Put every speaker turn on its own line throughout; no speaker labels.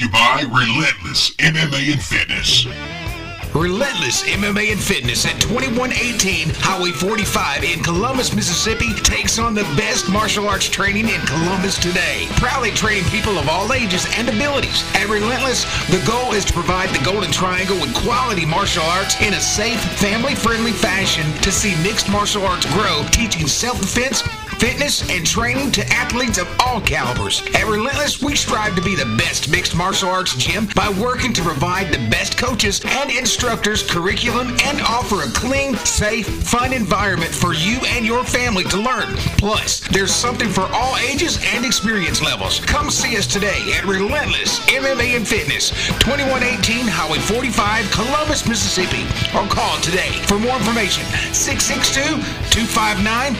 you by Relentless MMA and Fitness.
Relentless MMA and Fitness at 2118 Highway 45 in Columbus, Mississippi takes on the best martial arts training in Columbus today. Proudly training people of all ages and abilities. At Relentless, the goal is to provide the Golden Triangle with quality martial arts in a safe, family friendly fashion to see mixed martial arts grow, teaching self defense fitness, and training to athletes of all calibers. At Relentless, we strive to be the best mixed martial arts gym by working to provide the best coaches and instructors, curriculum, and offer a clean, safe, fun environment for you and your family to learn. Plus, there's something for all ages and experience levels. Come see us today at Relentless MMA and Fitness, 2118 Highway 45, Columbus, Mississippi, or call today for more information 662 259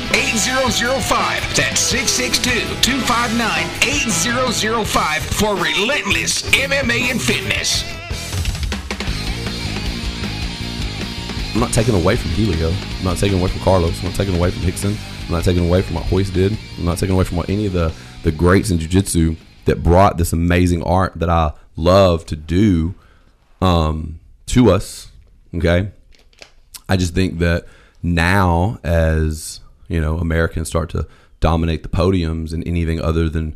8005. That's 662 259 8005 for Relentless MMA and Fitness.
I'm not taking away from Helio. I'm not taking away from Carlos. I'm not taking away from Rickson. I'm not taking away from what Royce did. I'm not taking away from what any of the, the greats in jiu-jitsu that brought this amazing art that I love to do um, to us. Okay. I just think that now as, you know, Americans start to dominate the podiums and anything other than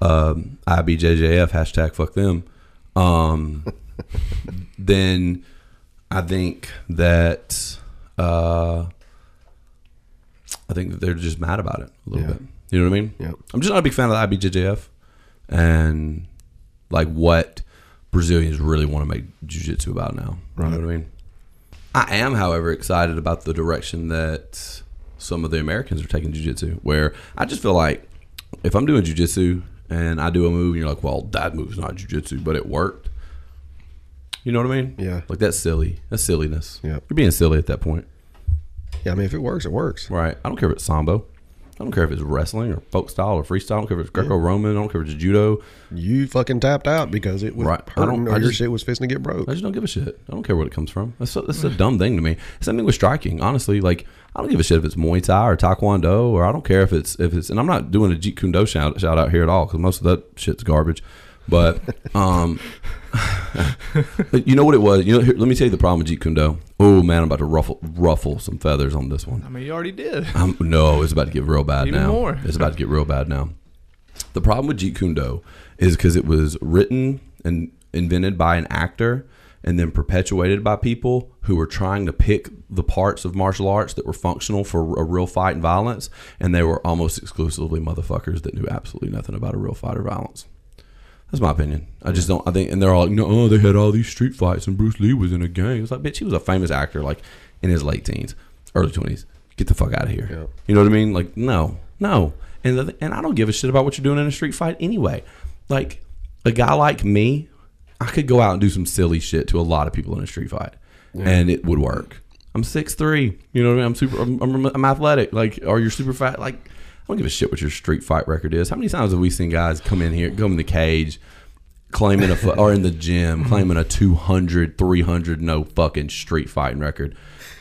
um, IBJJF, hashtag fuck them, um, then I think that uh, I think that they're just mad about it a little
Yeah.
bit. You know what I mean?
Yep.
I'm just not a big fan of the IBJJF and like what Brazilians really want to make jiu-jitsu about now. You know what I mean? I am, however, excited about the direction that some of the Americans are taking jiu-jitsu. Where I just feel like if I'm doing jiu-jitsu and I do a move, and you're like, "Well, that move's not jiu-jitsu, but it worked." You know what I mean?
Yeah.
Like that's silly. That's silliness.
Yeah.
You're being silly at that point,
Yeah, I mean, if it works, it works.
right? I don't care if it's sambo. I don't care if it's wrestling or folk style or freestyle. I don't care if it's Greco-Roman. I don't care if it's judo.
You fucking tapped out because it was
Right. I don't-
or
I
your
just-
shit was fixing to get broke.
I just don't give a shit. I don't care where it comes from. That's, so, that's a mm. dumb thing to me. Same thing with striking. Honestly, like I don't give a shit if it's Muay Thai or Taekwondo, or I don't care if it's if it's. And I'm not doing a Jeet Kune Do shout, shout out here at all because most of that shit's garbage. But um, you know what it was. You know, here, let me tell you the problem with Jeet Kune Do. Oh man, I'm about to ruffle ruffle some feathers on this one.
I mean, you already did.
Um, no, it's about to get real bad
Even
now.
more.
It's about to get real bad now. The problem with Jeet Kune Do is because it was written and invented by an actor and then perpetuated by people who were trying to pick the parts of martial arts that were functional for a real fight and violence, and they were almost exclusively motherfuckers that knew absolutely nothing about a real fight or violence. That's my opinion. I just don't. I think, and they're all like, no, oh, they had all these street fights, and Bruce Lee was in a gang. It's like, bitch, he was a famous actor, like in his late teens, early twenties. Get the fuck out of here.
Yeah.
You know what I mean? Like, no, no, and the, and I don't give a shit about what you're doing in a street fight anyway. Like a guy like me, I could go out and do some silly shit to a lot of people in a street fight, and it would work. I'm six three. You know what I mean? I'm super. I'm, I'm, I'm athletic. Like, are you're super fat. Like, don't give a shit what your street fight record is. How many times have we seen guys come in here, come in the cage, claiming a or in the gym claiming a 200, 300 no fucking street fighting record?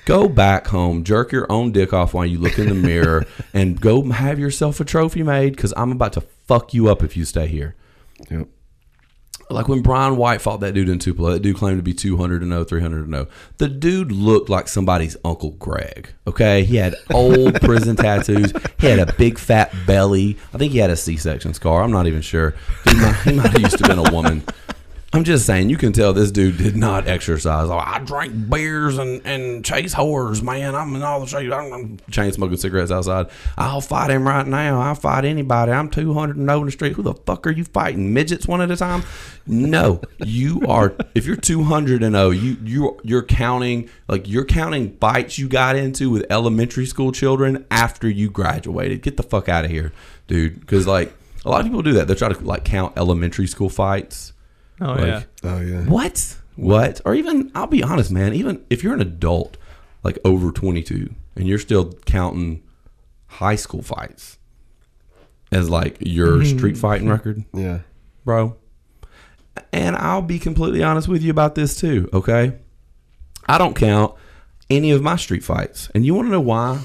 Go back home, jerk your own dick off while you look in the mirror, and go have yourself a trophy made. Because I'm about to fuck you up if you stay here.
Yep.
Like when Brian White fought that dude in Tupelo, that dude claimed to be 200 and 0, 300 and 0. The dude looked like somebody's Uncle Greg. Okay. He had old prison tattoos. He had a big fat belly. I think he had a C section scar. I'm not even sure. He might, he might have used to been a woman. I'm just saying, you can tell this dude did not exercise. Oh, I drank beers and, and chase whores, man. I'm in all the shit. I'm, chain smoking cigarettes outside. I'll fight him right now. I'll fight anybody. I'm 200 and 0 in the street. Who the fuck are you fighting? Midgets one at a time? No, you are. If you're 200 and 0, you you you're counting like you're counting fights you got into with elementary school children after you graduated. Get the fuck out of here, dude. Because like a lot of people do that. They try to like count elementary school fights.
Oh
Like,
yeah.
Oh yeah.
what? What? Or even, I'll be honest, man, even if you're an adult, like over 22, and you're still counting high school fights as like your mm-hmm. street fighting record,
Yeah.
bro. And I'll be completely honest with you about this too, okay? I don't count any of my street fights. And you want to know why?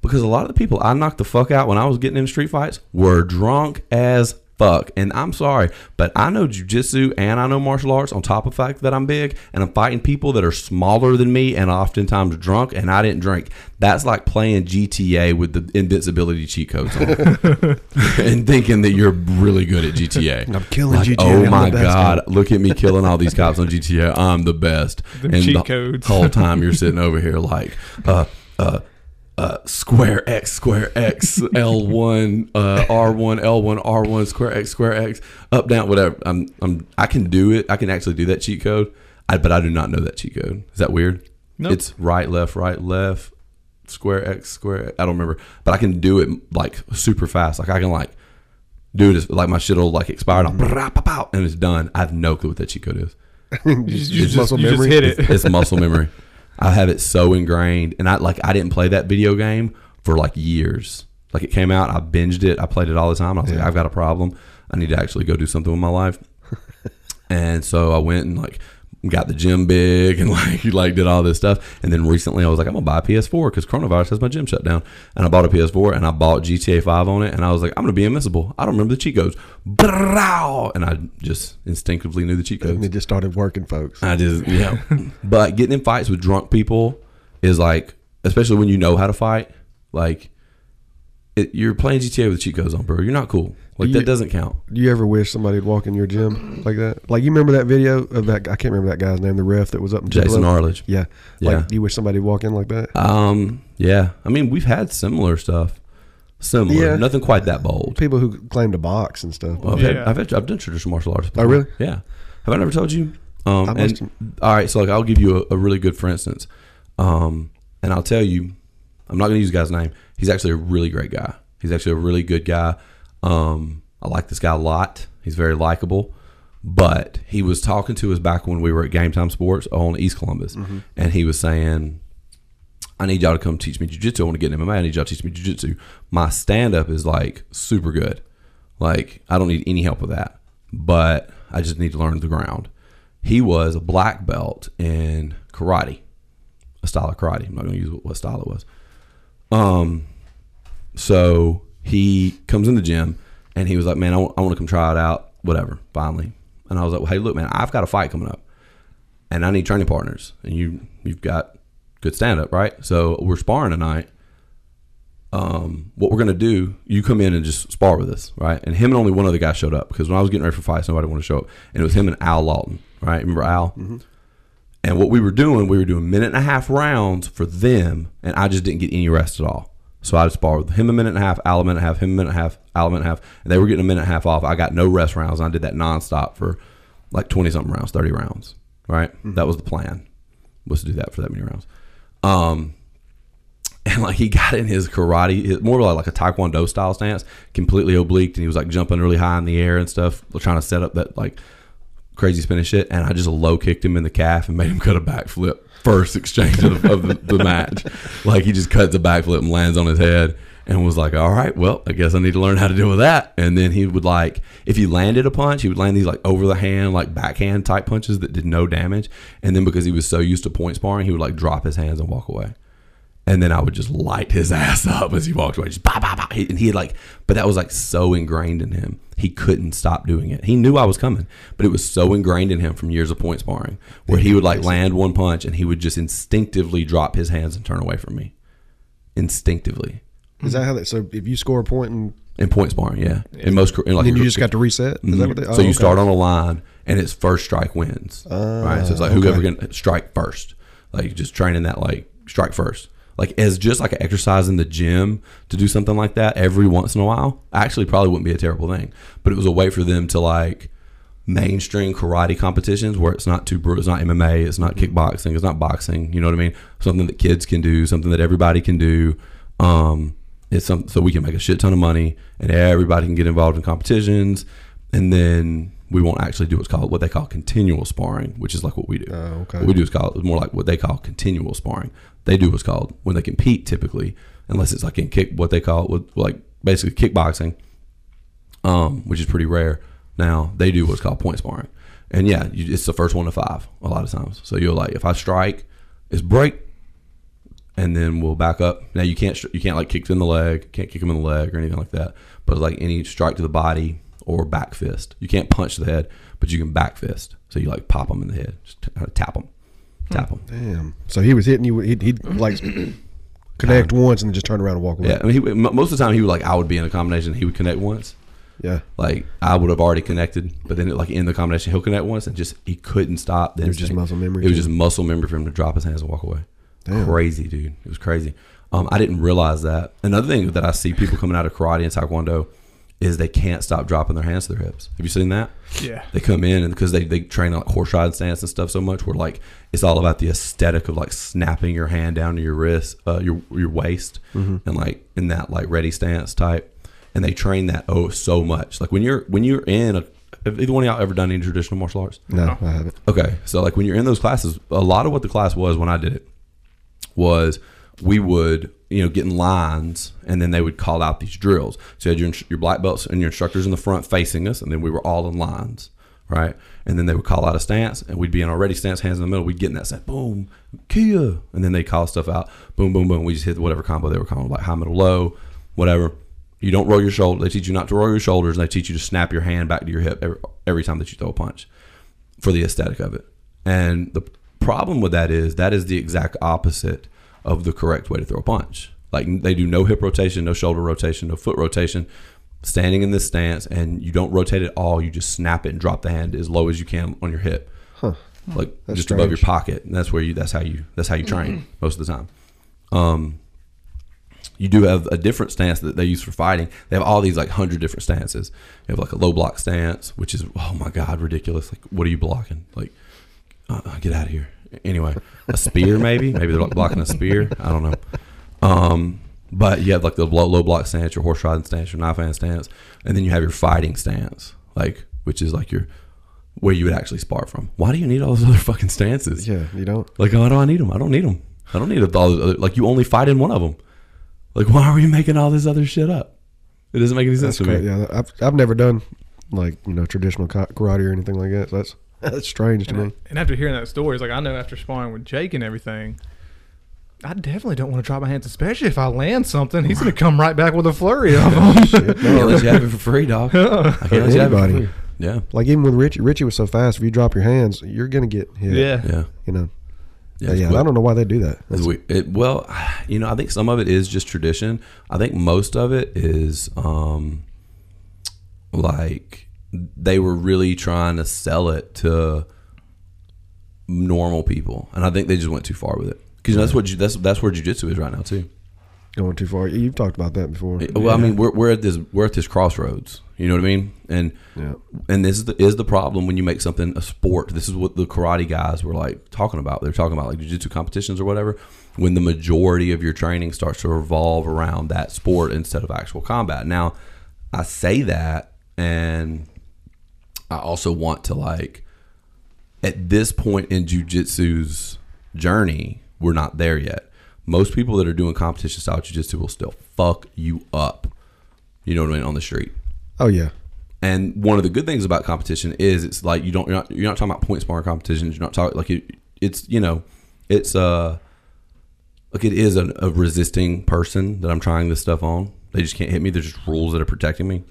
Because a lot of the people I knocked the fuck out when I was getting in street fights were drunk as fuck. And I'm sorry, but I know jujitsu and I know martial arts on top of the fact that I'm big and I'm fighting people that are smaller than me and oftentimes drunk and I didn't drink. That's like playing GTA with the invincibility cheat codes on and thinking that you're really good at GTA.
I'm killing
Like,
GTA.
Oh
I'm
my god,
at
look at me killing all these cops on GTA. I'm the best.
Them
and
cheat
the
codes.
whole time you're sitting over here like uh uh uh, square X, square X, L1, uh, R1, L1, R1, square X, square X, up, down, whatever. I'm, I'm, I can do it. I can actually do that cheat code, I, but I do not know that cheat code. Is that weird?
Nope.
It's right, left, right, left, square X, square. X. I don't remember, but I can do it like super fast. Like I can like do it like my shit will like expire and, I'll, brah, pow, pow, and it's done. I have no clue what that cheat code is.
You, just- you
It's
just,
muscle
you just
memory.
hit it.
It's, it's muscle memory. I have it so ingrained, and I like I didn't play that video game for like years. Like it came out, I binged it, I played it all the time. I was like, I've got a problem. I need to actually go do something with my life. and so I went and like got the gym big and like you like did all this stuff. And then recently I was like, I'm gonna buy a PS4 because coronavirus has my gym shut down. And I bought a PS4 and I bought GTA 5 on it. And I was like, I'm gonna be invincible. I don't remember the cheat codes. And I just instinctively knew the cheat codes.
And it just started working, folks.
I just yeah. but getting in fights with drunk people is like, especially when you know how to fight, like it, you're playing GTA with cheat codes on, bro. You're not cool. Like
You-
that doesn't count.
Do you ever wish somebody would walk in your gym like that? Like you remember that video of that? I can't remember that guy's name. The ref that was up in
Jason
Tupelo?
Arledge.
Yeah,
Yeah.
Like you wish somebody would walk in like that?
Um, yeah. I mean, we've had similar stuff. Similar.
Yeah.
Nothing quite that bold.
People who claim to box and stuff.
Well, I've, had,
Yeah.
I've, had, I've done traditional martial arts.
Oh, really?
Yeah. Have I never told you? Um,
I
and, all right, so like I'll give you a, a really good for instance, um, and I'll tell you, I'm not going to use the guy's name. He's actually a really great guy. He's actually a really good guy. Um, I like this guy a lot. He's very likable. But he was talking to us back when we were at Game Time Sports on East Columbus, and he was saying, I need y'all to come teach me jujitsu. I want to get in MMA. I need y'all to teach me jujitsu. My stand up is like super good. Like I don't need any help with that, but I just need to learn the ground. He was a black belt in karate, a style of karate. I'm not going to use what style it was. Um, so he comes in the gym and he was like, "Man, I want, I want to come try it out. Whatever." Finally, and I was like, well, "Hey, look, man, I've got a fight coming up, and I need training partners, and you you've got good stand up, right? So we're sparring tonight. Um, what we're gonna do? You come in and just spar with us, right? And him and only one other guy showed up because when I was getting ready for fights, nobody wanted to show up, and it was him and Al Lawton, right? Remember Al? And what we were doing, we were doing minute and a half rounds for them, and I just didn't get any rest at all. So I just with him a minute and a half, Al a minute and a half, him a minute and a half, Al a minute and a half, and they were getting a minute and a half off. I got no rest rounds, and I did that nonstop for like twenty something rounds, thirty rounds, right? That was the plan, was to do that for that many rounds. Um, and like he got in his karate, his, more like, like a taekwondo style stance, completely obliqued, and he was like jumping really high in the air and stuff, trying to set up that like crazy spinning shit. And I just low kicked him in the calf and made him cut a backflip first exchange of, of the, the match. Like he just cuts a backflip and lands on his head. And was like, all right, well, I guess I need to learn how to deal with that. And then he would like, if he landed a punch, he would land these like over the hand, like backhand type punches that did no damage. And then because he was so used to point sparring, he would like drop his hands and walk away and then I would just light his ass up as he walked away, just bah, bah, bah. And he had like, but that was like so ingrained in him, he couldn't stop doing it. He knew I was coming, but it was so ingrained in him from years of point sparring, where he would like land one punch and he would just instinctively drop his hands and turn away from me, instinctively.
Is that how that? So if you score a point and
In point sparring, yeah. In most, in like
then you just got to reset. Is that mm-hmm. what they,
so
oh,
you
okay.
start on a line, and it's first strike wins. right. So it's like oh,
okay.
whoever can strike first. Like just training that like strike first. Like as just like an exercise in the gym to do something like that every once in a while. Actually, probably wouldn't be a terrible thing. But it was a way for them to like mainstream karate competitions where it's not too brutal. It's not MMA. It's not kickboxing. It's not boxing. You know what I mean? Something that kids can do. Something that everybody can do. Um, it's something so we can make a shit ton of money and everybody can get involved in competitions. And then we won't actually do what's called what they call continual sparring, which is like what we do.
Oh, okay.
What we do is called more like what they call continual sparring. They do what's called when they compete typically, unless it's like in kick what they call it with like basically kickboxing, um, which is pretty rare. Now they do what's called point sparring, and yeah, you, it's the first one to five a lot of times. So you're like, if I strike, it's break, and then we'll back up. Now you can't you can't like kick them in the leg, can't kick him in the leg or anything like that. But like any strike to the body or back fist. You can't punch the head, but you can back fist. So you like pop them in the head, just uh, tap them, tap them.
Damn. So he was hitting you. He'd, he'd like connect once and then just turn around and walk away.
Yeah, I mean, he, m- most of the time he would like I would be in a combination. He would connect once.
Yeah.
Like I would have already connected, but then like in the combination he'll connect once and just he couldn't stop. Then
It was just muscle memory
It was
too.
just muscle memory for him to drop his hands and walk away.
Damn.
Crazy, dude. It was crazy. Um, I didn't realize that. Another thing that I see people coming out of karate and taekwondo is they can't stop dropping their hands to their hips. Have you seen that?
Yeah.
They come in and because they, they train like horseshot stance and stuff so much, where like it's all about the aesthetic of like snapping your hand down to your wrist, uh, your your waist, and like in that like ready stance type. And they train that oh so much. Like when you're when you're in a have either one of y'all ever done any traditional martial arts?
No, I haven't.
Okay, so like when you're in those classes, a lot of what the class was when I did it was we would you know get in lines and then they would call out these drills. So you had your your black belts and your instructors in the front facing us, and then we were all in lines, right? And then they would call out a stance, and we'd be in our ready stance, hands in the middle. We'd get in that stance, boom, Kia, and then they call stuff out, boom, boom, boom. We just hit whatever combo they were calling, like high, middle, low, whatever. You don't roll your shoulder. They teach you not to roll your shoulders, and they teach you to snap your hand back to your hip every, every time that you throw a punch for the aesthetic of it. And the problem with that is that is the exact opposite of the correct way to throw a punch. Like they do no hip rotation, no shoulder rotation, no foot rotation. Standing in this stance, and you don't rotate at all. You just snap it and drop the hand as low as you can on your hip, like
That's
just above your pocket. And that's where you. That's how you. That's how you train most of the time. Um, you do have a different stance that they use for fighting. They have all these like hundred different stances. You have like a low block stance, which is oh my god, ridiculous. Like, what are you blocking? Like, uh, uh, get out of here. Anyway, a spear maybe. Maybe they're like blocking a spear. I don't know. Um, but you have like the low, low block stance, your horse riding stance, your knife hand stance, and then you have your fighting stance, like which is like your where you would actually spar from. Why do you need all those other fucking stances?
Yeah, you don't.
Like, why do I need them? I don't need them. I don't need all those other. Like, you only fight in one of them. Like, why are we making all this other shit up? It doesn't make any sense
That's
to
great.
me.
Yeah, I've I've never done like you know traditional karate or anything like that. So that's that's strange to
And,
me.
and after hearing that story, it's like I know after sparring with Jake and everything, I definitely don't want to drop my hands, especially if I land something. He's going to come right back with a flurry of them.
I can't let you have it for free, dog. I can't let you have it for
Anybody.
free. Yeah,
Like even with Richie, Richie was so fast. If you drop your hands, you're gonna get hit.
yeah.
yeah,
you know.
yeah.
Yeah,
it's
yeah.
quick.
I don't know why they do that. That's-
we- it, well, you know, I think some of it is just tradition. I think most of it is um, like they were really trying to sell it to normal people, and I think they just went too far with it. Because that's what ju- that's that's where jujitsu is right now too.
going too far. You've talked about that before.
Well, I mean, we're, we're at this we're at this crossroads. You know what I mean? And
Yeah.
and this is the, is the problem when you make something a sport. This is what the karate guys were like talking about. They're talking about like jiu-jitsu competitions or whatever. When the majority of your training starts to revolve around that sport instead of actual combat. Now, I say that, and I also want to like at this point in jujitsu's journey, we're not there yet. Most people that are doing competition style jujitsu will still fuck you up. You know what I mean on the street.
Oh yeah.
And one of the good things about competition is it's like you don't you're not, you're not talking about point sparring competitions. You're not talking like it, it's you know it's uh like it is a, a resisting person that I'm trying this stuff on. They just can't hit me. There's just rules that are protecting me.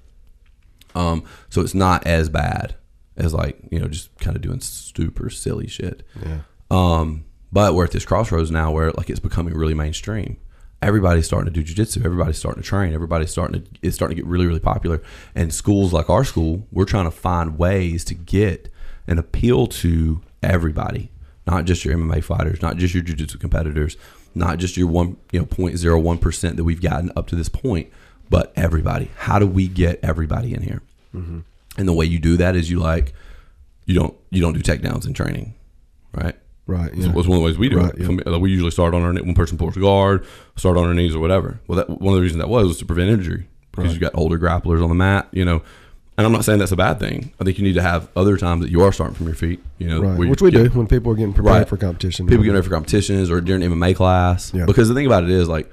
Um, so it's not as bad as like you know just kind of doing super silly shit.
Yeah.
Um, but we're at this crossroads now where like it's becoming really mainstream. Everybody's starting to do jujitsu. Everybody's starting to train. Everybody's starting to it's starting to get really really popular. And schools like our school, we're trying to find ways to get and appeal to everybody, not just your MMA fighters, not just your jujitsu competitors, not just your one you know point zero one percent that we've gotten up to this point, but everybody. How do we get everybody in here? And the way you do that is you like you don't you don't do takedowns in training, right?
Right.
It's
Yeah.
was one of the ways we do
Right,
it.
yeah.
We usually start on our knee- one person pulls guard, start on our knees or whatever. Well, that one of the reasons that was was to prevent injury because you got older grapplers on the mat, you know. And I'm not saying that's a bad thing. I think you need to have other times that you are starting from your feet, you know,
Right. Which we
get-
do when people are getting prepared
Right.
for competition.
people getting ready for competitions or during MMA class.
Yeah.
Because the thing about it is like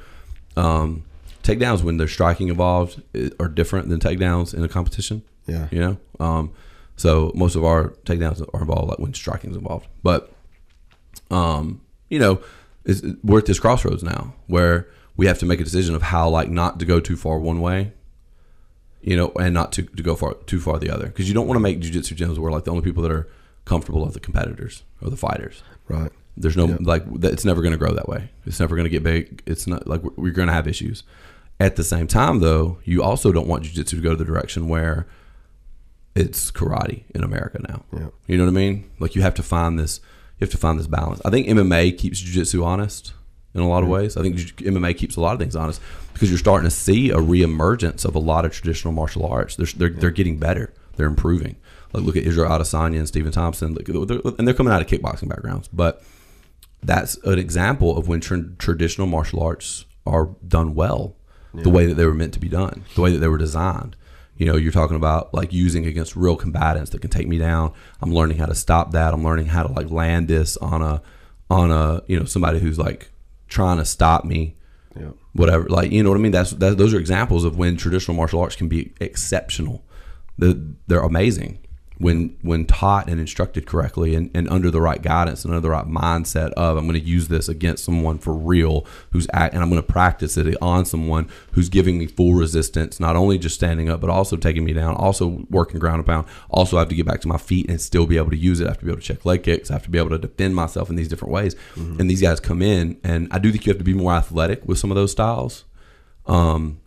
um, takedowns when there's striking involved are different than takedowns in a competition.
Yeah.
You know, um, so most of our takedowns are involved like when striking's involved, but um, you know, we're at this crossroads now where we have to make a decision of how like not to go too far one way you know, and not to, to go far too far the other because you don't want to make jujitsu gyms where like the only people that are comfortable are the competitors or the fighters.
Right.
There's no
Yeah.
like it's never going to grow that way. It's never going to get big. It's not like we're, we're going to have issues. At the same time, though, you also don't want jujitsu to go to the direction where it's karate in America now.
Yeah.
You know what I mean? Like you have to find this. You have to find this balance. I think MMA keeps jujitsu honest in a lot of mm-hmm. ways. I think MMA keeps a lot of things honest because you're starting to see a reemergence of a lot of traditional martial arts. They're they're, they're getting better. They're improving. Like look at Israel Adesanya and Stephen Thompson, like, they're- and they're coming out of kickboxing backgrounds, but that's an example of when tra- traditional martial arts are done well, the way that they were meant to be done, the way that they were designed. You know, you're talking about like using against real combatants that can take me down. I'm learning how to stop that. I'm learning how to like land this on a on a you know somebody who's like trying to stop me.
Yeah.
Whatever, like you know what I mean. That's that, those are examples of when traditional martial arts can be exceptional. The, they're amazing when when taught and instructed correctly and, and under the right guidance and under the right mindset of I'm going to use this against someone for real who's act and I'm going to practice it on someone who's giving me full resistance not only just standing up but also taking me down also working ground and pound. Also I have to get back to my feet and still be able to use it. I have to be able to check leg kicks. I have to be able to defend myself in these different ways. And these guys come in and I do think you have to be more athletic with some of those styles. Um,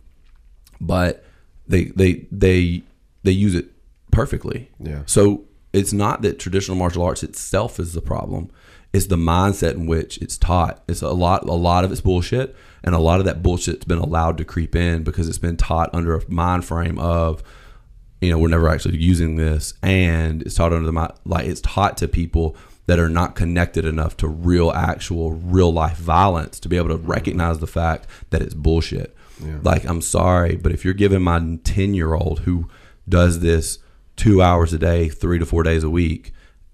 but they they they they use it perfectly.
Yeah.
So it's not that traditional martial arts itself is the problem. It's the mindset in which it's taught. It's a lot a lot of it's bullshit and a lot of that bullshit's been allowed to creep in because it's been taught under a mind frame of you know, we're never actually using this and it's taught under the like it's taught to people that are not connected enough to real actual real life violence to be able to mm-hmm. recognize the fact that it's bullshit. Like I'm sorry, but if you're giving my 10 year old who does this two hours a day, three to four days a week,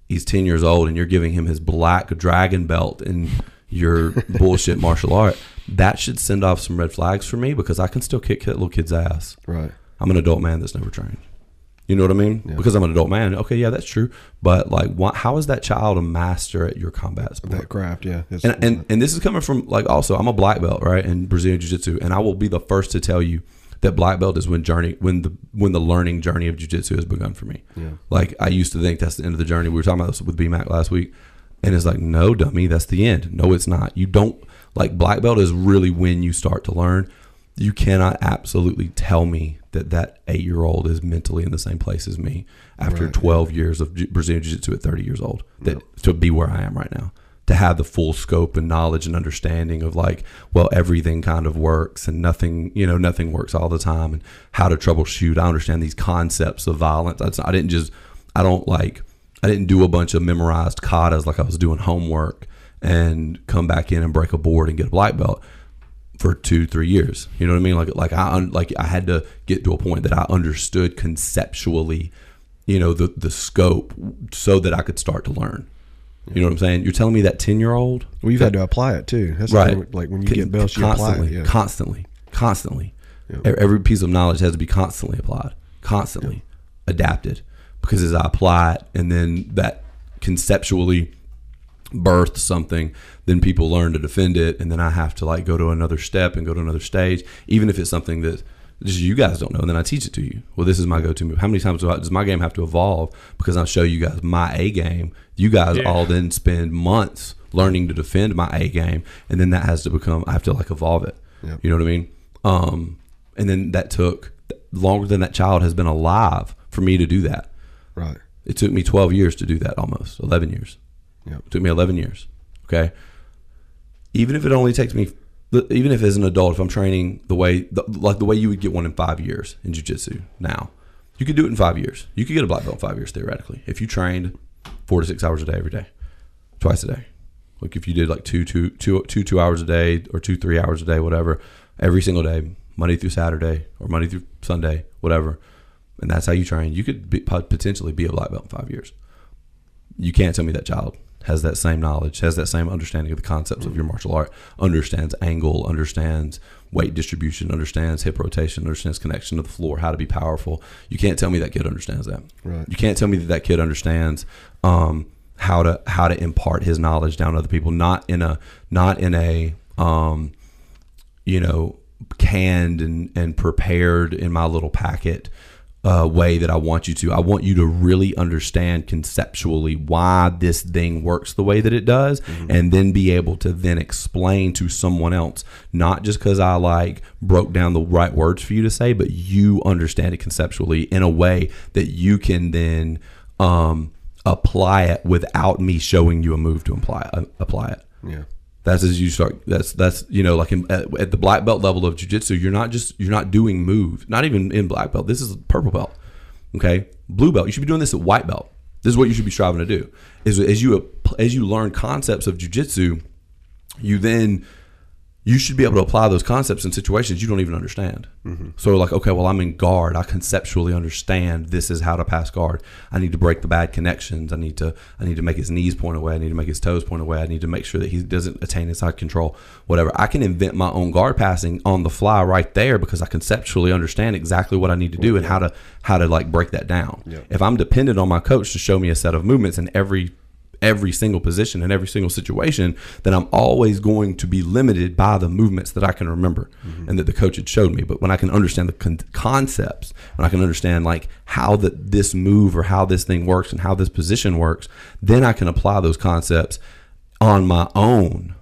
he's 10 years old and you're giving him his black dragon belt in your bullshit martial art, that should send off some red flags for me because I can still kick that little kid's ass.
Right.
I'm an adult man that's never trained. You know what I mean? Yeah. Because I'm an adult man. Okay, yeah, that's true. But like, how is that child a master at your combat sport?
That craft, yeah.
And, and and this is coming from like also I'm a black belt right in Brazilian Jiu Jitsu, and I will be the first to tell you that black belt is when journey when the when the learning journey of Jiu Jitsu has begun for me.
Yeah.
Like I used to think that's the end of the journey. We were talking about this with BMAC last week, and it's like no, dummy, that's the end. No, it's not. You don't like black belt is really when you start to learn. You cannot absolutely tell me that that eight year old is mentally in the same place as me after
Right.
12 years of Brazilian Jiu Jitsu at 30 years old. That to be where I am right now, to have the full scope and knowledge and understanding of like, well, everything kind of works and nothing, you know, nothing works all the time and how to troubleshoot. I understand these concepts of violence. That's, I didn't just, I don't like, I didn't do a bunch of memorized katas like I was doing homework and come back in and break a board and get a black belt for two three years you know what i mean like like i like i had to get to a point that i understood conceptually you know the the scope so that i could start to learn you know what i'm saying you're telling me that 10 year old
well, you've had to apply it too. That's
right
thing, like when you get belts, you apply
constantly
it. Yeah.
constantly constantly
Yeah.
Every piece of knowledge has to be constantly applied constantly adapted because as i apply it and then that conceptually birth something then people learn to defend it and then i have to like go to another step and go to another stage even if it's something that just you guys don't know and then i teach it to you well this is my go-to move how many times do I, does my game have to evolve because i show you guys my a game you guys
Yeah.
all then spend months learning to defend my a game and then that has to become i have to like evolve it
Yep.
you know what i mean um and then that took longer than that child has been alive for me to do that
Right.
it took me 12 years to do that almost 11 years
Yep.
it took me 11 years. Okay. Even if it only takes me, even if as an adult, if I'm training the way, the, like the way you would get one in five years in jujitsu now, you could do it in five years. You could get a black belt in five years theoretically if you trained four to six hours a day every day, twice a day. Like if you did like two, two, two, two, two hours a day or two, three hours a day, whatever, every single day, Monday through Saturday or Monday through Sunday, whatever. And that's how you train. You could be, potentially be a black belt in five years you can't tell me that child has that same knowledge, has that same understanding of the concepts of your martial art, understands angle, understands weight distribution, understands hip rotation, understands connection to the floor, how to be powerful. You can't tell me that kid understands that.
Right.
You can't tell me that that kid understands um, how to how to impart his knowledge down to other people, not in a not in a um, you know canned and, and prepared in my little packet uh, way that I want you to. I want you to really understand conceptually why this thing works the way that it does, and then be able to then explain to someone else, not just because I like broke down the right words for you to say, but you understand it conceptually in a way that you can then um, apply it without me showing you a move to apply uh, apply it.
Yeah.
That's as you start. That's that's you know like in, at, at the black belt level of jujitsu, you're not just you're not doing moves. Not even in black belt. This is purple belt. Okay, blue belt. You should be doing this at white belt. This is what you should be striving to do. Is as you as you learn concepts of jujitsu, you then you should be able to apply those concepts in situations you don't even understand. Mm-hmm. So, like, okay, well, I'm in guard. I conceptually understand this is how to pass guard. I need to break the bad connections. I need to I need to make his knees point away. I need to make his toes point away. I need to make sure that he doesn't attain inside control. Whatever. I can invent my own guard passing on the fly right there because I conceptually understand exactly what I need to do and how to how to like break that down. If I'm dependent on my coach to show me a set of movements in every every single position and every single situation, then I'm always going to be limited by the movements that I can remember mm-hmm. and that the coach had showed me. But when I can understand the con- concepts, when I can understand like how that this move or how this thing works and how this position works, then I can apply those concepts on my own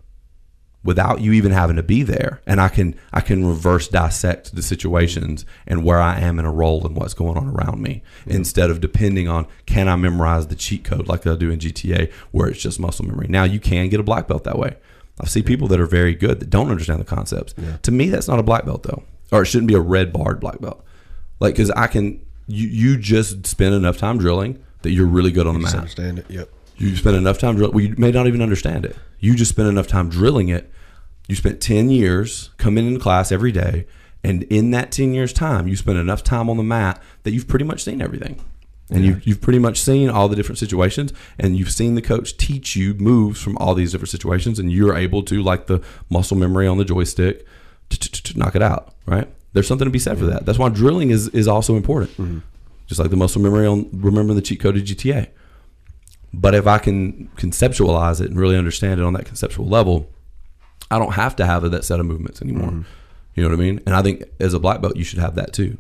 without you even having to be there and i can i can reverse dissect the situations and where i am in a role and what's going on around me instead of depending on can i memorize the cheat code like i do in gta where it's just muscle memory now you can get a black belt that way i see people that are very good that don't understand the concepts to me that's not a black belt though or it shouldn't be a red barred black belt like because i can you you just spend enough time drilling that you're really good on the
Just
mat
understand it. Yep.
you spend enough time drilling. Well, you may not even understand it. You just spend enough time drilling it. You spent 10 years coming into class every day. And in that 10 years' time, you spent enough time on the mat that you've pretty much seen everything. And you've, you've pretty much seen all the different situations. And you've seen the coach teach you moves from all these different situations. And you're able to, like the muscle memory on the joystick, to, knock it out, right? There's something to be said for that. That's why drilling is, is also important. Mm-hmm. Just like the muscle memory on remembering the cheat code of GTA. But if I can conceptualize it and really understand it on that conceptual level, I don't have to have that set of movements anymore. Mm-hmm. You know what I mean? And I think as a black belt, you should have that too.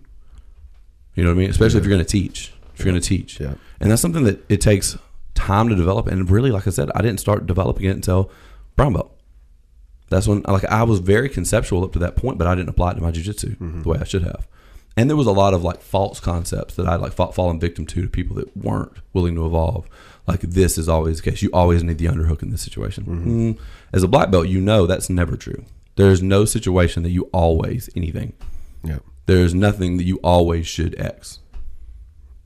You know what I mean? Especially if you're going to teach. If you're going to teach,
Yeah.
and that's something that it takes time to develop. And really, like I said, I didn't start developing it until brown belt. That's when, like, I was very conceptual up to that point, but I didn't apply it to my jujitsu mm-hmm. the way I should have. And there was a lot of like false concepts that I like fa- fallen victim to to people that weren't willing to evolve. Like this is always the case. You always need the underhook in this situation. Mm. As a black belt, you know that's never true. There's no situation that you always anything.
Yep.
There's nothing that you always should X.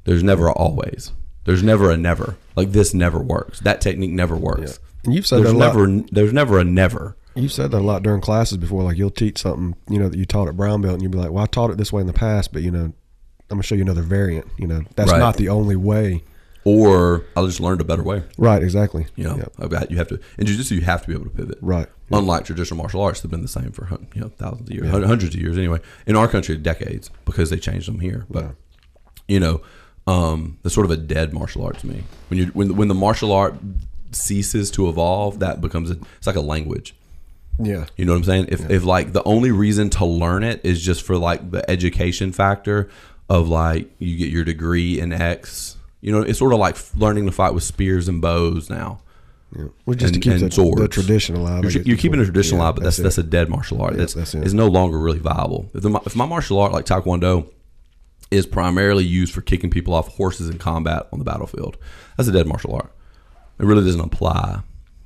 There's never a always. There's never a never. Like this never works. That technique never works.
And you've said
There's
that a lot.
there's never a never.
You've said that a lot during classes before. Like you'll teach something, you know, that you taught at brown belt, and you'll be like, "Well, I taught it this way in the past, but you know, I'm gonna show you another variant. You know, that's
Right.
not the only way."
Or I just learned a better way.
Right. Exactly.
You know,
Yep.
I've got you have to in jiu-jitsu you have to be able to pivot.
Right.
Unlike traditional martial arts, they've been the same for you know thousands of years, hun- hundreds of years anyway. In our country, decades because they changed them here. But you know, um, that's sort of a dead martial art to me. When you when when the martial art ceases to evolve, that becomes a, it's like a language.
Yeah.
You know what I'm saying? If if like the only reason to learn it is just for like the education factor of like you get your degree in X, you know, it's sort of like learning to fight with spears and bows now.
Yeah. Well, just
And-
to keep
and
the, the
swords.
tradition alive.
You're, you're keeping
what-
the tradition
yeah,
alive, but that's that's,
it.
a dead martial art.
Yeah,
that's
that's it.
is no longer really viable. If, the, if my martial art like Taekwondo is primarily used for kicking people off horses in combat on the battlefield, that's a dead martial art. It really doesn't apply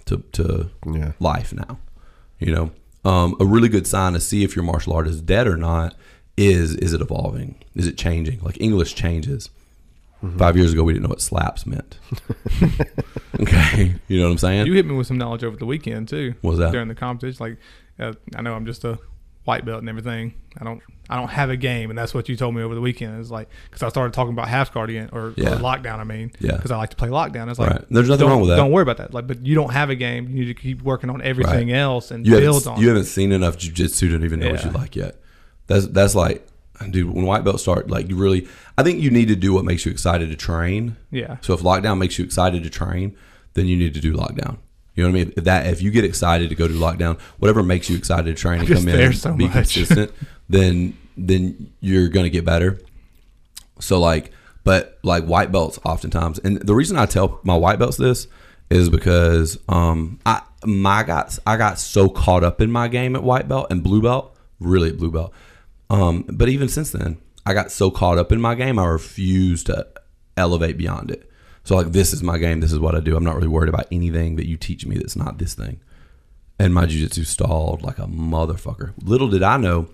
to to
Yeah.
life now. You know, um, a really good sign to see if your martial art is dead or not is is it evolving? Is it changing? Like English changes.
Mm-hmm.
Five years ago, we didn't know what slaps meant. okay, you know what I'm saying?
You hit me with some knowledge over the weekend too.
What was that?
during the competition? Like, uh, I know I'm just a white belt and everything. I don't, I don't have a game, and that's what you told me over the weekend. It's like because I started talking about half guard again or,
Yeah.
or lockdown. I mean,
Yeah.
because I like to play lockdown. It's like
Right. There's nothing wrong with that.
Don't worry about that. Like, but you don't have a game. You need to keep working on everything
Right.
else and
you
build on.
you
it.
haven't seen enough jujitsu to even know what you like yet. That's that's like, dude. When white belts start, like you really, I think you need to do what makes you excited to train.
Yeah.
So if lockdown makes you excited to train, then you need to do lockdown. You know what I mean? If that if you get excited to go to lockdown, whatever makes you excited to train and come in
so
be
much.
consistent, then then you're gonna get better. So like, but like white belts oftentimes, and the reason I tell my white belts this is because um I my got I got so caught up in my game at white belt and blue belt, really at blue belt. Um, but even since then, I got so caught up in my game, I refuse to elevate beyond it. So like, this is my game. This is what I do. I'm not really worried about anything that you teach me that's not this thing. And my jujitsu stalled like a motherfucker. Little did I know,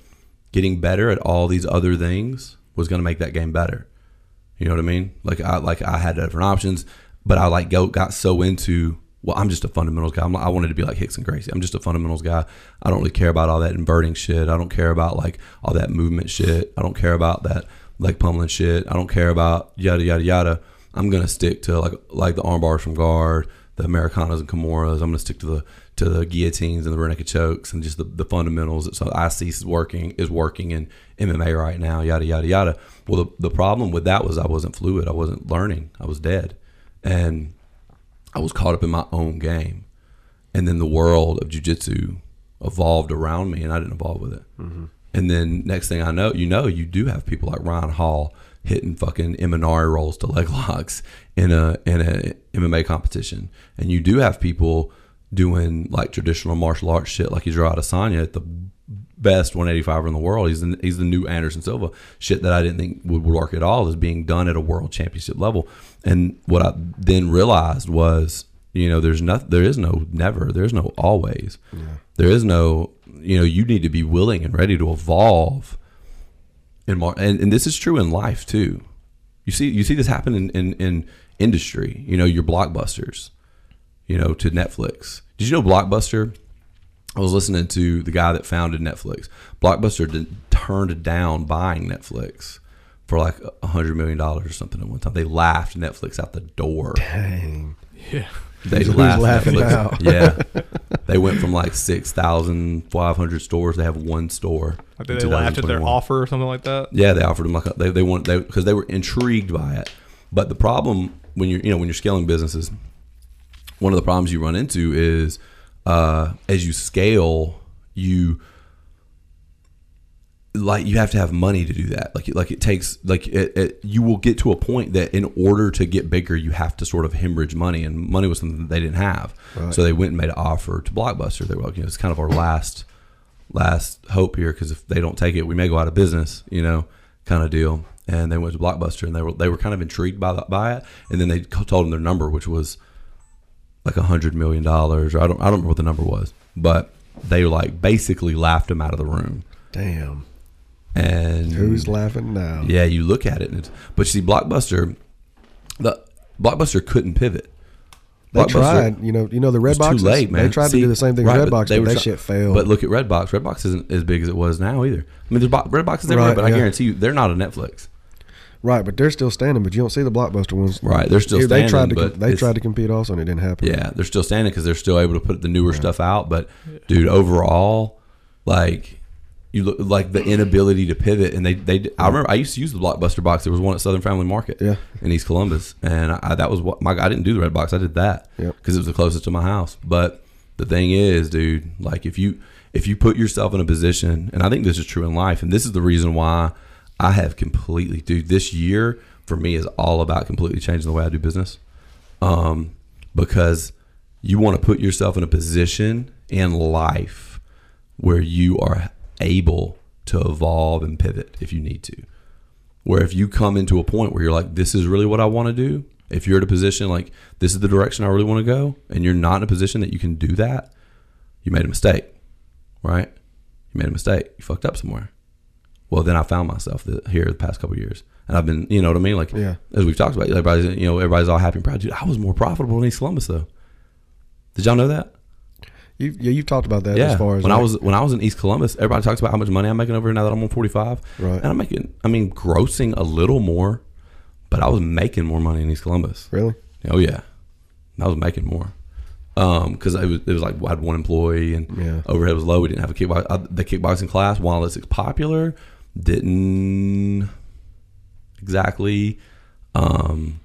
getting better at all these other things was going to make that game better. You know what I mean? Like I like I had different options, but I like go got so into well, I'm just a fundamentals guy. I'm, I wanted to be like Rickson Gracie. I'm just a fundamentals guy. I don't really care about all that inverting shit. I don't care about like all that movement shit. I don't care about that leg pummeling shit. I don't care about yada yada yada. I'm gonna stick to like like the arm bars from guard, the Americanas and Kimuras. I'm gonna stick to the to the guillotines and the rear naked chokes and just the, the fundamentals that so I see is working is working in MMA right now. Yada yada yada. Well, the, the problem with that was I wasn't fluid. I wasn't learning. I was dead, and I was caught up in my own game, and then the world of jujitsu evolved around me, and I didn't evolve with it. Mm-hmm. And then next thing I know, you know, you do have people like Ryan Hall hitting fucking Imanari rolls to leg locks in a in a MMA competition, and you do have people doing like traditional martial arts shit, like Israel Adesanya at the best 185 in the world. He's the, he's the new Anderson Silva. Shit that I didn't think would work at all is being done at a world championship level. And what I then realized was, you know, there's no, there is no never, there's no always. There is no, you know, you need to be willing and ready to evolve. In mar- and, and this is true in life too. You see, you see this happen in, in, in industry. You know, your blockbusters. You know, to Netflix. Did you know Blockbuster? I was listening to the guy that founded Netflix. Blockbuster did, turned down buying Netflix for like a hundred million dollars or something at one time. They laughed Netflix out the door.
Dang.
Yeah.
They
Who's
laughed
laughing
Netflix.
now?
yeah, they went from like six thousand five hundred stores. They have one store.
Like
in
they laughed at their offer or something like that.
Yeah, they offered them like a, they they want they because they were intrigued by it. But the problem when you're you know when you're scaling businesses, one of the problems you run into is uh, as you scale, you like you have to have money to do that. Like it, like it takes like it, it, you will get to a point that in order to get bigger, you have to sort of hemorrhage money, and money was something that they didn't have. So they went and made an offer to Blockbuster. They were like, you know, it's kind of our last last hope here because if they don't take it, we may go out of business. You know, kind of deal. And they went to Blockbuster, and they were they were kind of intrigued by the, by it. And then they told them their number, which was like a hundred million dollars, or I don't I don't remember what the number was, but they like basically laughed him out of the room.
Damn.
And
Who's laughing now?
yeah, you look at it, and it's, but you see, Blockbuster, the Blockbuster couldn't pivot.
They tried. You know. You know the red
was too late, man.
They tried
See,
to do the same thing
right,
with Redbox, but,
were
that
try-
shit failed.
But look at Redbox. Redbox isn't as big as it was now either. I mean, there's bo- Redbox is everywhere,
Right,
but I guarantee you, they're not a Netflix.
right, but they're still standing. But you don't see the blockbuster ones.
Right, they're still
Yeah, They tried
standing,
to.
but
they tried to compete also, and it didn't happen.
Yeah, they're still standing because they're still able to put the newer stuff out. But dude, overall, like you look like the inability to pivot, and they they. I remember I used to use the Blockbuster box. There was one at Southern Family Market,
Yeah.
in East Columbus, and I, that was what my. I didn't do the red box. I did that
Yep.
because it was the closest to my house. But the thing is, dude, like if you if you put yourself in a position, and I think this is true in life, and this is the reason why I have completely, dude, this year for me is all about completely changing the way I do business um, because you want to put yourself in a position in life where you are able to evolve and pivot if you need to. Where if you come into a point where you're like, this is really what I want to do, if you're at a position like this is the direction I really want to go, and you're not in a position that you can do that, you made a mistake, right? You made a mistake. You fucked up somewhere. Well, then I found myself here the past couple of years, and I've been, you know what I mean? Like,
Yeah.
as we've talked about, everybody's, you know, everybody's all happy and proud. Dude, I was more profitable in East Columbus though. Did y'all know that?
You, yeah, you've talked about that
yeah.
as far as
when I was when I was in East Columbus, everybody talks about how much money I'm making over here now that I'm on 45.
Right.
And I'm making, I mean, grossing a little more, but I was making more money in East Columbus.
really.
Oh yeah, I was making more. Um, because it was it was like I had one employee and
Yeah.
overhead was low. We didn't have a kickbox. Uh, the kickboxing class, while it's popular, didn't exactly um,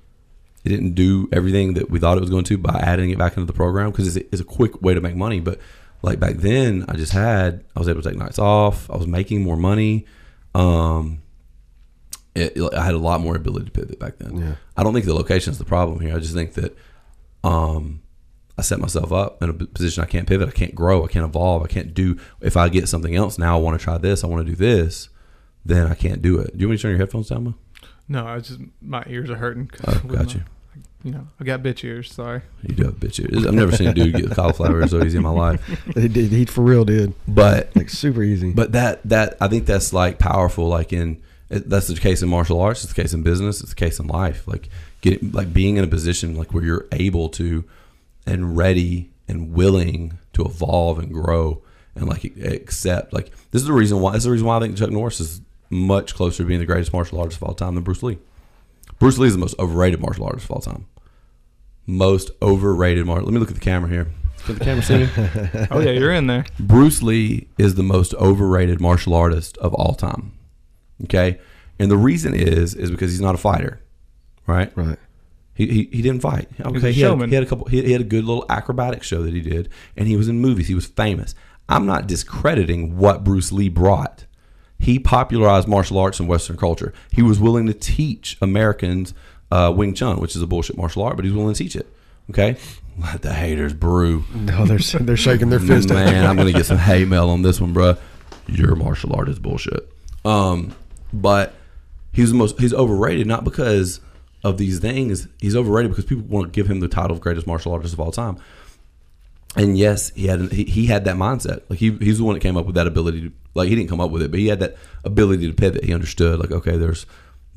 it didn't do everything that we thought it was going to by adding it back into the program because it's, a- it's a quick way to make money. But like back then, I just had I was able to take nights off. I was making more money. Um, it, I had a lot more ability to pivot back then.
Yeah.
I don't think the location is the problem here. I just think that um, I set myself up in a position I can't pivot, I can't grow, I can't evolve, I can't do. If I get something else now, I want to try this, I want to do this, then I can't do it. Do you want me to turn your headphones down, Mo?
No, I just my ears are hurting.
Oh,
with
got
my-
you.
You know, I got bitch ears. Sorry.
You do have bitch ears. I've never seen a dude get cauliflower so easy in my life.
He did. He for real did.
But
Like super easy.
but that that I think that's like powerful. Like in that's the case in martial arts. It's the case in business. It's the case in life. Like getting like being in a position like where you're able to and ready and willing to evolve and grow and like accept. Like this is the reason why. This is the reason why I think Chuck Norris is much closer to being the greatest martial artist of all time than Bruce Lee. Bruce Lee is the most overrated martial artist of all time. Most overrated martial. Let me look at the camera here. Can the camera see me?
Oh yeah, you're in there.
Bruce Lee is the most overrated martial artist of all time. Okay, and the reason is is because he's not a fighter, right?
right.
He, he, he didn't fight. Okay,
a
he, had,
showman.
he had a couple. He, he had a good little acrobatic show that he did, and he was in movies. He was famous. I'm not discrediting what Bruce Lee brought. He popularized martial arts in Western culture. He was willing to teach Americans uh, Wing Chun, which is a bullshit martial art, but he's willing to teach it. Okay, let the haters brew.
No, they're they're shaking their fist. at
Man, I'm gonna get some hate mail on this one, bruh. Your martial art is bullshit. Um, but he's the most he's overrated not because of these things. He's overrated because people want to give him the title of greatest martial artist of all time. And yes, he had he, he had that mindset. Like he he's the one that came up with that ability to like he didn't come up with it, but he had that ability to pivot. He understood like okay, there's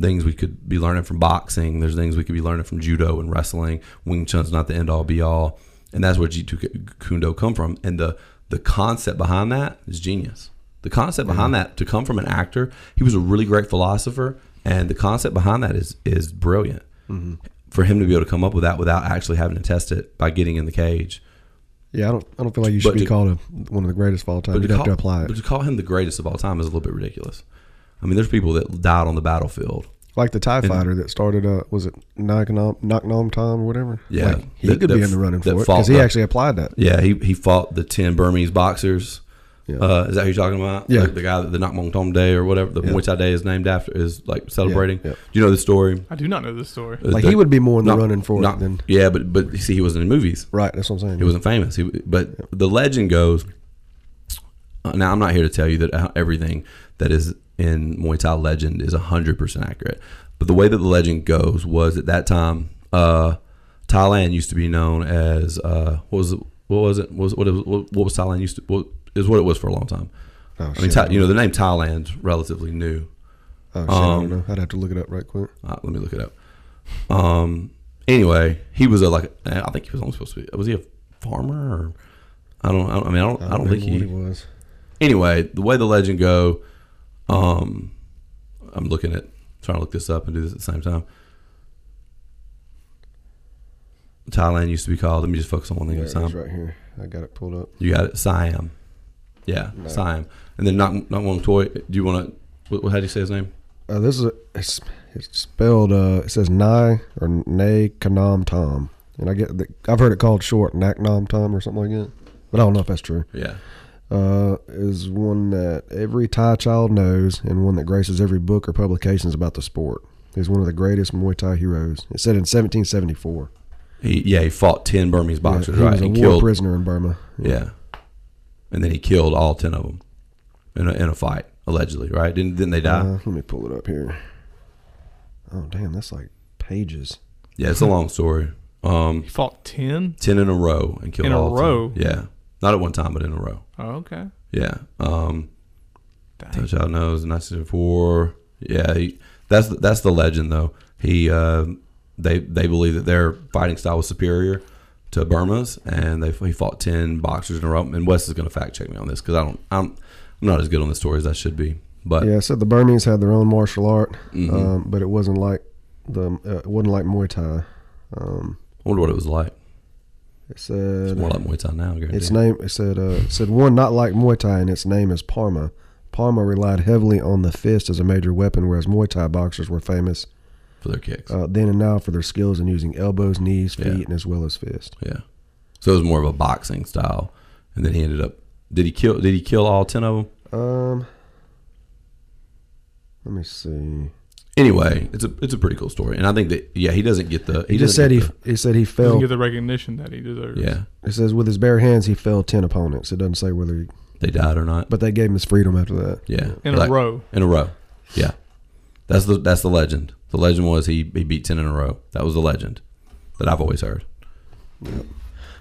things we could be learning from boxing. There's things we could be learning from judo and wrestling. Wing Chun's not the end all be all, and that's where Jitu Kundo come from. And the the concept behind that is genius. The concept behind that to come from an actor, he was a really great philosopher, and the concept behind that is is brilliant. Mm-hmm. For him to be able to come up with that without actually having to test it by getting in the cage,
Yeah, I don't. I don't feel like you should
But
be
to-
called a, one of the greatest of all time. You'd have to apply it.
but to call him the greatest of all time is a little bit ridiculous. I mean, there's people that died on the battlefield.
Like the Thai Fighter that started. Uh, was it Knock Nom Tom or whatever?
Yeah.
Like, he
That-
could
that
be in the running for it because he actually applied that.
Yeah, he, he fought the ten Burmese boxers.
Yeah.
Uh, is that who you're talking about?
Yeah.
the, the guy that the Nak Mong Tom Day or whatever the
Yeah.
Muay Thai Day is named after is like celebrating.
yeah.
Do you know the story?
I do not know this story.
Uh,
Like
the-
he would be more in the
not-
running for
not-
it than
yeah, but but you see, he wasn't in movies.
right. That's what I'm saying.
He wasn't famous. He, but the legend goes. Uh, now, I'm not here to tell you that uh, everything that is in Muay Thai legend is 100% accurate. But the way that the legend goes was at that time, uh, Thailand used to be known as uh, what was it? What was it? Was what, was, what was Thailand used to? What is what it was for a long time.
Oh,
I mean,
shit,
you know, the name Thailand's relatively new.
Oh shit! I
um,
don't know. I'd have to look it up right quick.
Uh, let me look it up. Um. Anyway, he was a like. I think he was only supposed to be. Was he a farmer or? I don't. I, don't, I mean, I don't. I don't, think he.
he was.
Anyway, the way the legend go, um, I'm looking at trying to look this up and do this at the same time. Thailand used to be called. Let me just focus on one thing at a time.
right here. I got it pulled up.
You got it, Siam. Yeah, Siam. And then not not one toy. Do you want to? What, how do you say his name?
Uh, this is a, it's, it's spelled. Uh, it says Nai or Nay Khanom Tom, and I get the, I've heard it called short Nak Nam Tom or something like that, but I don't know if that's true.
Yeah.
Uh, is one that every Thai child knows and one that graces every book or publications about the sport. He's one of the greatest Muay Thai heroes. It said in 1774.
He yeah he fought ten Burmese boxers
he
right
was a
and
war
killed
prisoner in Burma.
yeah, and then he killed all ten of them in a, in a fight allegedly right didn't didn't they die
Uh, let me pull it up here. Oh damn, that's like pages.
yeah it's a long story um
He fought ten.
ten in a row and killed
In a
all 10.
row?
yeah not at one time but in a row
Oh, okay.
yeah um
Dang.
Touch out nose, nice four. Yeah, he, that's the, that's the legend though. He uh, they they believe that their fighting style was superior to Burma's, and they he fought ten boxers in a row. And Wes is going to fact check me on this because I don't I'm I'm not as good on the story as I should be. But
Yeah, so the Burmese had their own martial art,
Mhm.
um, but it wasn't like the uh, it wasn't like Muay Thai. Um,
I wonder what it was like.
it
It's
said
more like Muay Thai now.
Its name. It said uh, it said one not like Muay Thai, and its name is Parma. Parma relied heavily on the fist as a major weapon, whereas Muay Thai boxers were famous
for their kicks.
uh, then and now for their skills in using elbows, knees, feet,
Yeah.
and as well as fists.
yeah. So it was more of a boxing style, and then he ended up. Did he kill? Did he kill all ten of them?
Um, let me see.
Anyway, it's a it's a pretty cool story, and I think that yeah, he doesn't get the.
He, just said he
get
he said he
Doesn't
fell.
get the recognition that he deserves.
yeah,
It says with his bare hands he fell ten opponents. It doesn't say whether, he,
they died or not.
but they gave him his freedom after that.
Yeah,
In
Like-
a row.
In a row. Yeah, that's the that's the legend. The legend was he he beat ten in a row. That was the legend that I've always heard.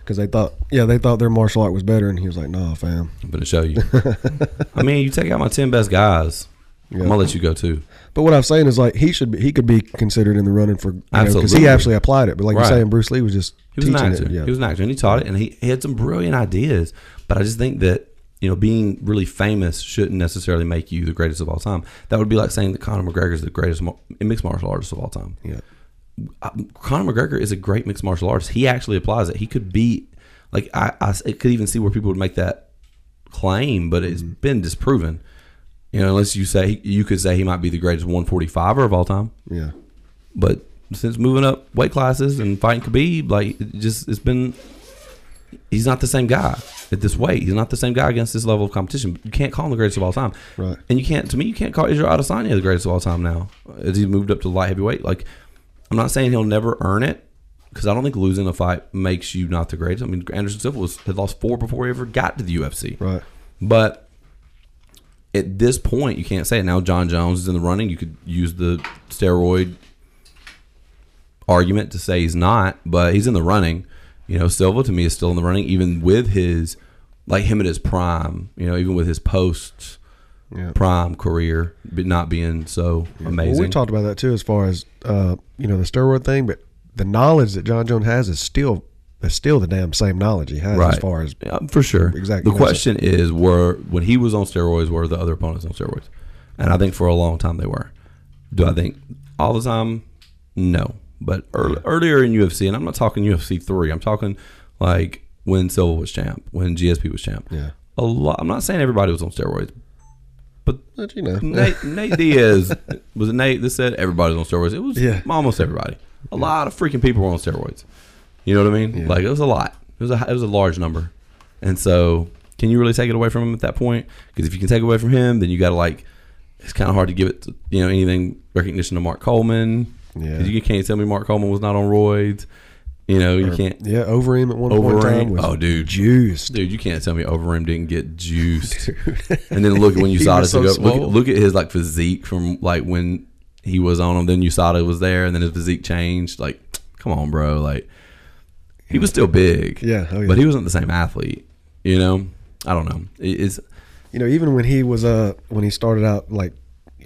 Because they thought, yeah, they thought their martial art was better, and he was like, "Nah, fam."
I'm gonna show you. I mean, you take out my ten best guys. I'm gonna let you go too.
But what I'm saying is like he should be, he could be considered in the running for because he actually applied it. But like
Right.
you're saying, Bruce Lee was just
He was an
teaching
actor.
it. Yeah.
He was an actor, and he taught it, and he, he had some brilliant ideas. But I just think that you know being really famous shouldn't necessarily make you the greatest of all time. That would be like saying that Conor McGregor is the greatest mixed martial artist of all time.
yeah.
Conor McGregor is a great mixed martial artist. He actually applies it. He could be, like I, I could even see where people would make that claim, but it's mm-hmm. been disproven. You know, unless you say you could say he might be the greatest 145er of all time,
Yeah.
but since moving up weight classes and fighting Khabib, like it just it's been. He's not the same guy at this weight. He's not the same guy against this level of competition. You can't call him the greatest of all time,
Right.
And you can't, to me, you can't call Israel Adesanya the greatest of all time now, as he's moved up to light heavyweight. Like, I'm not saying he'll never earn it because I don't think losing a fight makes you not the greatest. I mean, Anderson Silva was, had lost four before he ever got to the UFC,
Right.
but at this point, you can't say it. Now, Jon Jones is in the running. You could use the steroid argument to say he's not, but he's in the running. You know, Silva to me is still in the running, even with his, like him at his prime, you know, even with his post
Yeah.
prime career, but not being so amazing.
Well, we talked about that too, as far as uh, you know the steroid thing. But the knowledge that Jon Jones has is still is still the damn same knowledge he has as far as
Yeah, for sure.
Exactly.
The question is, were when he was on steroids, were the other opponents on steroids? And I think for a long time they were. Do I think all the time? No. But early, earlier in UFC, and I'm not talking UFC three. I'm talking like when Silva was champ, when GSP was champ.
Yeah.
A lot. I'm not saying everybody was on steroids, but
you know,
Nate, Nate Diaz was it Nate that said everybody's on steroids? It was
Yeah.
almost everybody. A lot of freaking people were on steroids. You know what I mean?
Yeah.
Like it was a lot. It was a it was a large number, and so can you really take it away from him at that point? Because if you can take it away from him, then you got to like it's kind of hard to give it to, you know anything recognition to Mark Coleman.
Yeah.
you can't tell me Mark Coleman was not on roids. You know you can't.
yeah, Overeem at one point in time
Overeem?
was
Oh, dude.
juiced.
Dude, you can't tell me Overeem didn't get juiced. and then look at when
He
USADA
so.
Look, look at his like physique from like when he was on him. Then USADA was there, and then his physique changed. Like, come on, bro. Like, he was still big.
Yeah, oh, yeah.
but he wasn't the same athlete. You know, I don't know. It- It's
You know, even when he was uh when he started out like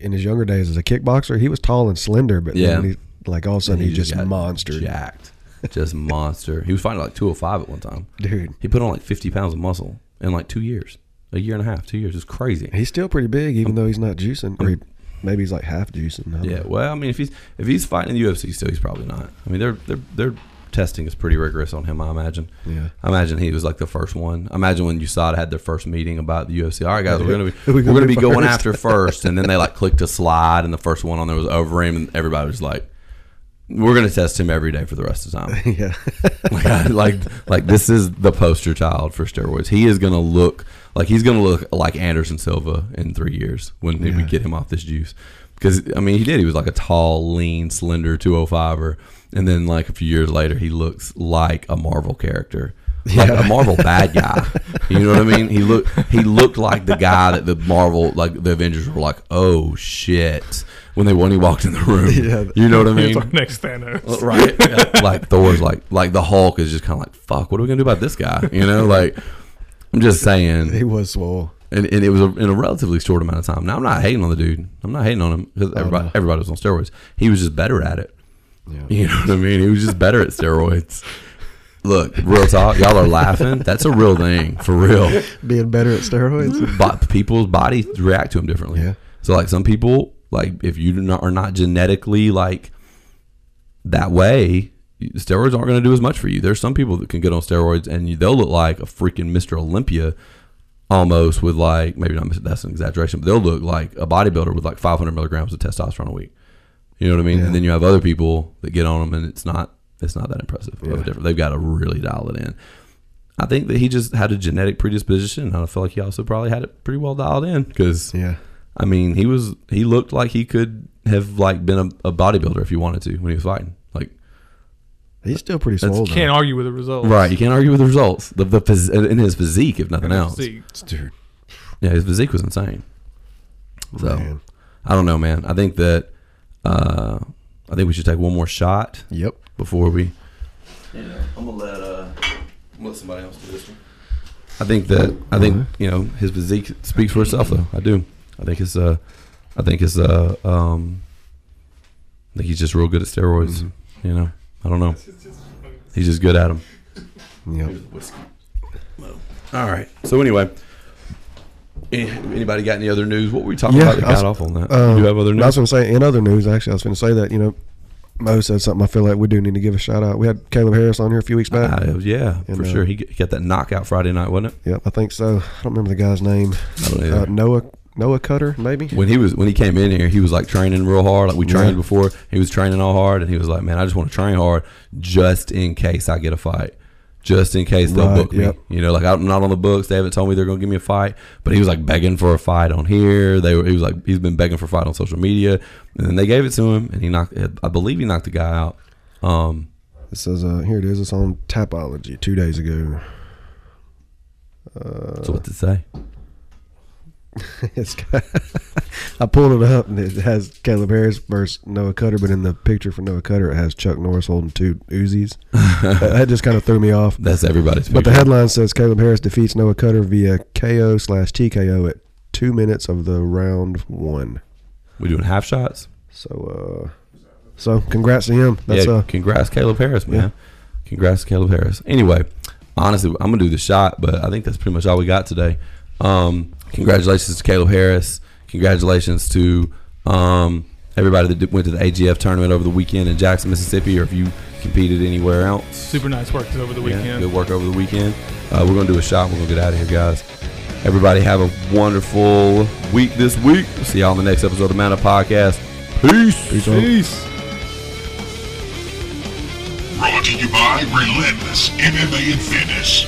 in his younger days as a kickboxer, he was tall and slender, but
Yeah.
then he, like all of a sudden he, just
got
monster,
jacked, just monster. He was fighting like two hundred five at one time.
dude.
He put on like fifty pounds of muscle in like two years, a year and a half, two years. It's crazy.
He's still pretty big, even um, though he's not juicing, or he, maybe he's like half juicing.
Yeah,
know.
well, I mean, if he's if he's fighting in the UFC still, he's probably not. I mean, they're they're their testing is pretty rigorous on him. I imagine.
Yeah.
I imagine he was like the first one. I imagine when USADA had their first meeting about the UFC. All right, guys, we're gonna be we're
gonna
be going after first, and then they like clicked a slide, and the first one on there was Overeem, and everybody was like, "We're gonna test him every day for the rest of the time."
yeah,
like, I- like like this is the poster child for steroids. He is gonna look like he's gonna look like Anderson Silva in three years when we get him off this juice. Because I mean, he did. He was like a tall, lean, slender 205er, and then like a few years later, he looks like a Marvel character. Like a Marvel bad guy, you know what I mean? He looked he looked like the guy that the Marvel like the Avengers were like, oh shit, when they when he walked in the room.
Yeah.
you know what I mean?
It's our next Thanos.
Uh, right? Yeah. like Thor's like like the Hulk is just kind of like fuck. What are we gonna do about this guy? You know, like I'm just saying he
was swole.
and, and it was a, in a relatively short amount of time. Now I'm not hating on the dude. I'm not hating on him because oh, everybody
no.
everybody was on steroids. He was just better at it.
Yeah.
You know what I mean? He was just better at steroids. Look, real talk. Y'all are laughing. That's a real thing for real.
Being better at steroids.
But people's bodies react to them differently.
Yeah.
So like some people, like if you do not, are not genetically like that way, steroids aren't going to do as much for you. There's some people that can get on steroids and you, they'll look like a freaking Mr. Olympia almost with like maybe not that's an exaggeration, but they'll look like a bodybuilder with like 500 milligrams of testosterone a week. You know what I mean?
Yeah.
And then you have other people that get on them, and it's not it's not that impressive.
Yeah.
They've got to really dial it in. I think that he just had a genetic predisposition, and I feel like he also probably had it pretty well dialed in because
Yeah.
I mean he was he looked like he could have like been a, a bodybuilder if he wanted to when he was fighting. Like
He's still pretty
That's-
swole. though.
Can't argue with the results.
right, you can't argue with the results. The the phys- in his physique, if nothing else.
See,
Dude.
Yeah, his physique was insane. So
Man.
I don't know, man. I think that uh, I think we should take one more shot
Yep.
before we. Yeah, I'm gonna let uh, I'm gonna let somebody else do this one. I think that I think you know his physique speaks for itself, though. I do. I think it's uh, I think it's uh, um, I think he's just real good at steroids. You know, I don't know. He's just good at them.
Yep.
All right. So anyway, any- anybody got any other news? What were we talking
Yeah,
about that
I
got off on that?
Um,
you have other
I
news?
was going to say, in other news, actually, I was going to say that, you know, Mo said something I feel like we do need to give a shout out. We had Caleb Harris on here a few weeks back.
Uh, yeah,
And,
for
uh,
sure. He, got that knockout Friday night, wasn't it?
Yep, I think so. I don't remember the guy's name.
I don't
Uh. Noah Noah Cutter, maybe?
when he was when he came in here, he was like training real hard. Like we trained
Yeah.
before, he was training all hard, and he was like, "Man, I just want to train hard, just in case I get a fight, just in case they'll
Right,
book me."
yep.
You know, like I'm not on the books. They haven't told me they're going to give me a fight, but he was like begging for a fight on here. They were, he was like, he's been begging for a fight on social media, and then they gave it to him, and he knocked. I believe he knocked the guy out. Um,
It says, uh, here it is. It's on Tapology two days ago.
so what to say?
it's got, I pulled it up and it has Caleb Harris versus Noah Cutter, but in the picture for Noah Cutter, it has Chuck Norris holding two Uzis. that, just kind of threw me off.
That's everybody's.
But the headline says Caleb Harris defeats Noah Cutter via KO slash TKO at two minutes of the round one.
we doing half shots.
So, uh, so congrats to him. That's
yeah,
uh,
congrats, Caleb Harris, man.
Yeah.
Congrats, Caleb Harris. Anyway, honestly, I'm gonna do the shot, but I think that's pretty much all we got today. Um, congratulations to Caleb Harris. Congratulations to um, everybody that did- went to the AGF tournament over the weekend in Jackson, Mississippi, or if you competed anywhere else.
super nice work over the
Yeah,
weekend.
good work over the weekend. Uh, we're gonna do a shot. We're gonna get out of here, guys. Everybody have a wonderful week this week. See y'all in the next episode of the Mount Podcast. Peace.
Peace out.
Peace.
Brought to you by Relentless MMA and Fitness.